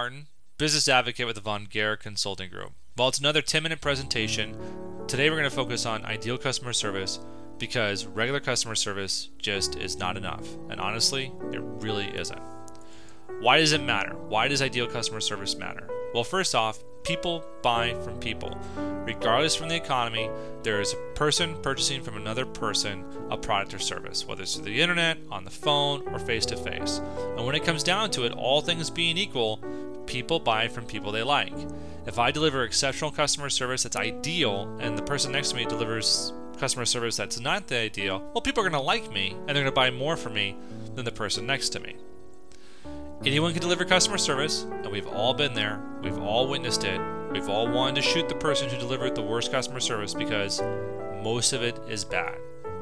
Martin, business advocate with the Von Gehr Consulting Group. While it's another 10 minute presentation, today we're going to focus on ideal customer service because regular customer service just is not enough. And honestly, it really isn't. Why does it matter? Why does ideal customer service matter? Well, first off, people buy from people. Regardless from the economy, there is a person purchasing from another person a product or service, whether it's through the internet, on the phone, or face to face. And when it comes down to it, all things being equal, people buy from people they like. If I deliver exceptional customer service that's ideal and the person next to me delivers customer service that's not the ideal, well, people are going to like me and they're going to buy more from me than the person next to me. Anyone can deliver customer service, and we've all been there. We've all witnessed it. We've all wanted to shoot the person who delivered the worst customer service because most of it is bad.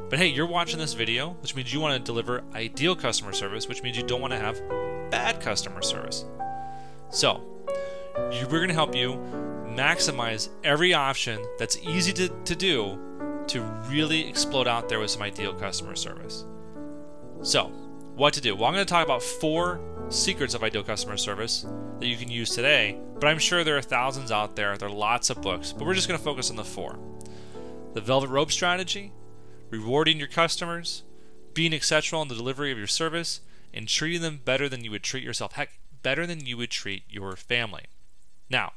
But hey, you're watching this video, which means you want to deliver ideal customer service, which means you don't want to have bad customer service. So, we're going to help you maximize every option that's easy to, to do to really explode out there with some ideal customer service. So, what to do? Well, I'm going to talk about four secrets of ideal customer service that you can use today, but I'm sure there are thousands out there. There are lots of books, but we're just going to focus on the four the velvet rope strategy, rewarding your customers, being exceptional in the delivery of your service, and treating them better than you would treat yourself. Heck, better than you would treat your family. Now,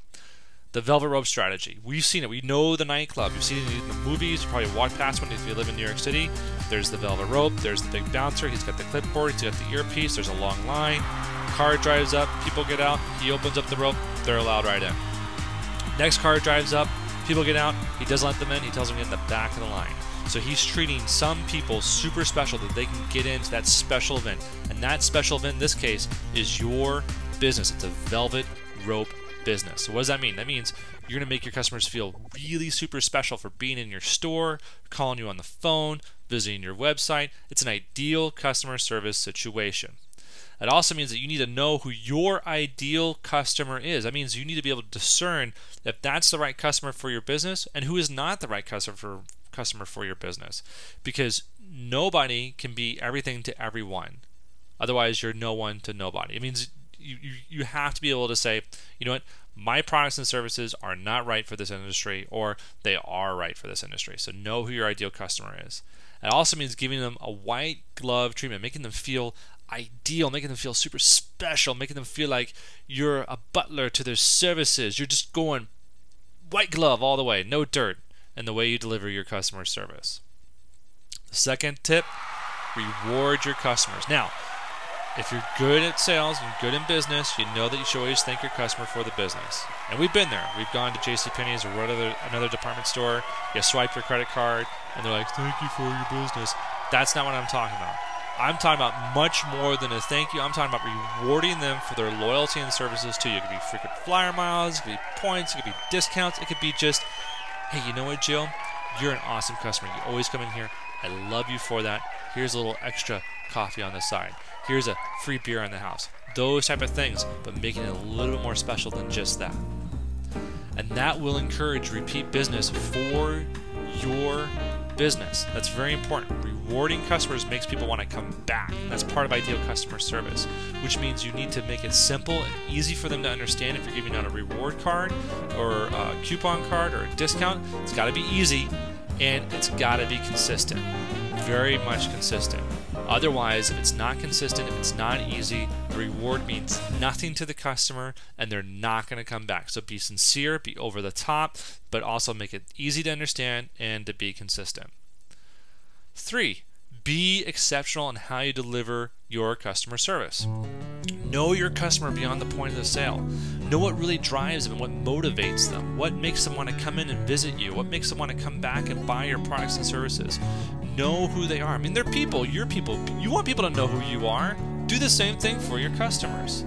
the velvet rope strategy. We've seen it. We know the nightclub. You've seen it in the movies. You probably walked past one if you live in New York City. There's the velvet rope. There's the big bouncer. He's got the clipboard. He's got the earpiece. There's a long line. Car drives up. People get out. He opens up the rope. They're allowed right in. Next car drives up. People get out. He doesn't let them in. He tells them to get in the back of the line. So he's treating some people super special that they can get into that special event. And that special event in this case is your business. It's a velvet rope business. So what does that mean? That means you're going to make your customers feel really super special for being in your store, calling you on the phone, visiting your website. It's an ideal customer service situation. It also means that you need to know who your ideal customer is. That means you need to be able to discern if that's the right customer for your business and who is not the right customer for customer for your business. Because nobody can be everything to everyone. Otherwise, you're no one to nobody. It means you, you, you have to be able to say, you know what, my products and services are not right for this industry, or they are right for this industry. So know who your ideal customer is. It also means giving them a white glove treatment, making them feel ideal, making them feel super special, making them feel like you're a butler to their services. You're just going white glove all the way, no dirt, in the way you deliver your customer service. The second tip reward your customers. Now, if you're good at sales and good in business, you know that you should always thank your customer for the business. And we've been there. We've gone to J.C. Penney's or another, another department store. You swipe your credit card, and they're like, "Thank you for your business." That's not what I'm talking about. I'm talking about much more than a thank you. I'm talking about rewarding them for their loyalty and services to you. It could be frequent flyer miles, it could be points, it could be discounts, it could be just, hey, you know what, Jill? You're an awesome customer. You always come in here. I love you for that. Here's a little extra coffee on the side here's a free beer in the house. Those type of things, but making it a little bit more special than just that. And that will encourage repeat business for your business. That's very important. Rewarding customers makes people want to come back. That's part of ideal customer service, which means you need to make it simple and easy for them to understand if you're giving out a reward card or a coupon card or a discount. It's got to be easy and it's got to be consistent. Very much consistent. Otherwise, if it's not consistent, if it's not easy, the reward means nothing to the customer and they're not going to come back. So be sincere, be over the top, but also make it easy to understand and to be consistent. Three, be exceptional in how you deliver your customer service. Know your customer beyond the point of the sale. Know what really drives them and what motivates them. What makes them want to come in and visit you. What makes them want to come back and buy your products and services know who they are. I mean, they're people, you're people. You want people to know who you are. Do the same thing for your customers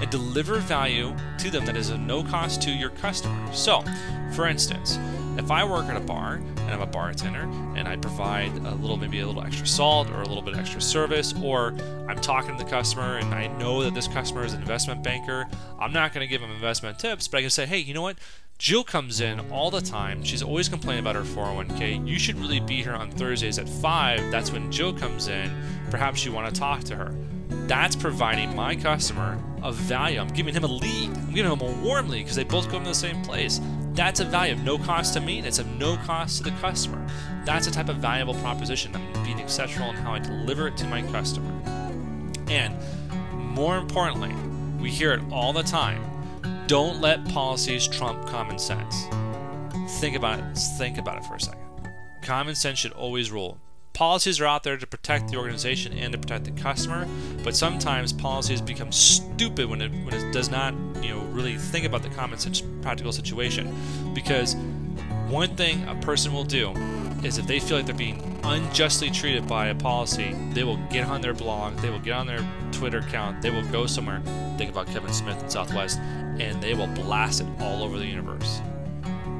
and deliver value to them that is of no cost to your customers. So, for instance, if I work at a bar and I'm a bartender and I provide a little, maybe a little extra salt or a little bit extra service, or I'm talking to the customer and I know that this customer is an investment banker, I'm not going to give them investment tips, but I can say, hey, you know what? Jill comes in all the time. She's always complaining about her 401k. You should really be here on Thursdays at 5. That's when Jill comes in. Perhaps you want to talk to her. That's providing my customer a value. I'm giving him a lead. I'm giving him a warm lead because they both come to the same place. That's a value of no cost to me it's of no cost to the customer. That's a type of valuable proposition. I'm being exceptional in how I deliver it to my customer. And more importantly, we hear it all the time. Don't let policies trump common sense. Think about it. Think about it for a second. Common sense should always rule. Policies are out there to protect the organization and to protect the customer, but sometimes policies become stupid when it, when it does not, you know, really think about the common sense practical situation. Because one thing a person will do is if they feel like they're being unjustly treated by a policy, they will get on their blog, they will get on their Twitter account, they will go somewhere, think about Kevin Smith and Southwest, and they will blast it all over the universe.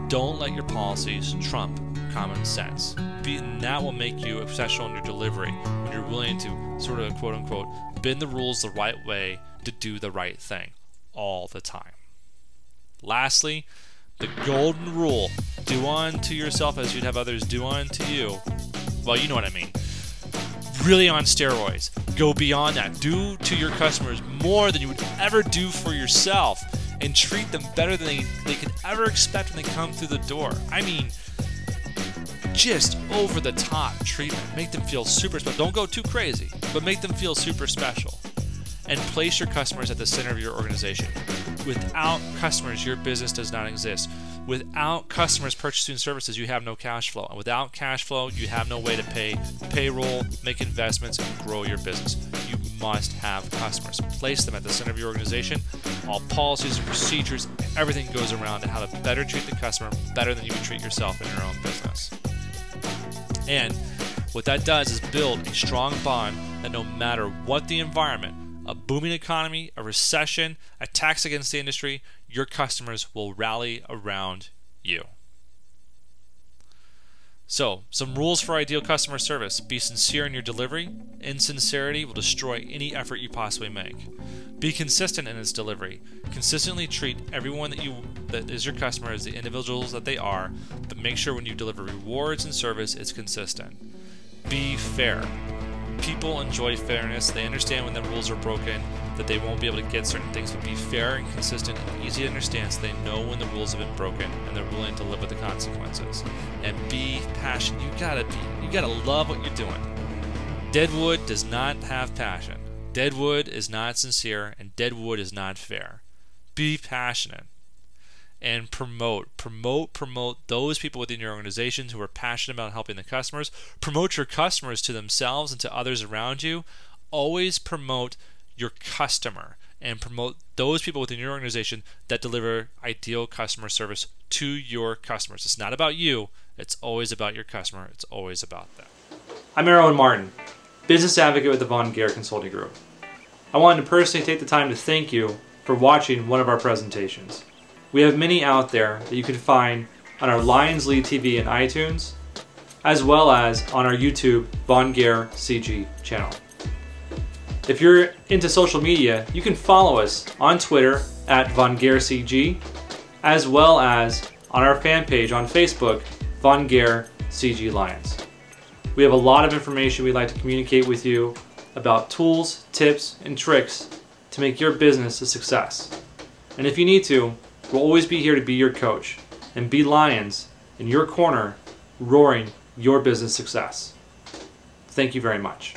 Don't let your policies trump common sense. Be, and that will make you exceptional in your delivery when you're willing to sort of quote unquote bend the rules the right way to do the right thing all the time. Lastly, the golden rule do unto yourself as you'd have others do unto you. Well, you know what I mean. Really on steroids. Go beyond that. Do to your customers more than you would ever do for yourself and treat them better than they, they could ever expect when they come through the door. I mean, just over the top treatment. Make them feel super special. Don't go too crazy, but make them feel super special. And place your customers at the center of your organization. Without customers, your business does not exist. Without customers purchasing services, you have no cash flow. And without cash flow, you have no way to pay payroll, make investments, and grow your business. You must have customers. Place them at the center of your organization. All policies and procedures, everything goes around to how to better treat the customer better than you would treat yourself in your own business. And what that does is build a strong bond that no matter what the environment, a booming economy, a recession, attacks against the industry, your customers will rally around you. So, some rules for ideal customer service. Be sincere in your delivery. Insincerity will destroy any effort you possibly make. Be consistent in its delivery. Consistently treat everyone that you that is your customer as the individuals that they are, but make sure when you deliver rewards and service it's consistent. Be fair. People enjoy fairness. They understand when the rules are broken, that they won't be able to get certain things, but be fair and consistent and easy to understand so they know when the rules have been broken and they're willing to live with the consequences. And be passionate. You gotta be. You gotta love what you're doing. Deadwood does not have passion. Deadwood is not sincere, and Deadwood is not fair. Be passionate and promote, promote, promote those people within your organizations who are passionate about helping the customers. Promote your customers to themselves and to others around you. Always promote your customer and promote those people within your organization that deliver ideal customer service to your customers. It's not about you, it's always about your customer, it's always about them. I'm Erwin Martin, business advocate with the Von Gehr Consulting Group. I wanted to personally take the time to thank you for watching one of our presentations. We have many out there that you can find on our Lions Lead TV and iTunes, as well as on our YouTube Von Gehr CG channel. If you're into social media, you can follow us on Twitter at Von Gehr CG, as well as on our fan page on Facebook, Von Gehr CG Lions. We have a lot of information we'd like to communicate with you about tools, tips, and tricks to make your business a success. And if you need to, we'll always be here to be your coach and be lions in your corner, roaring your business success. Thank you very much.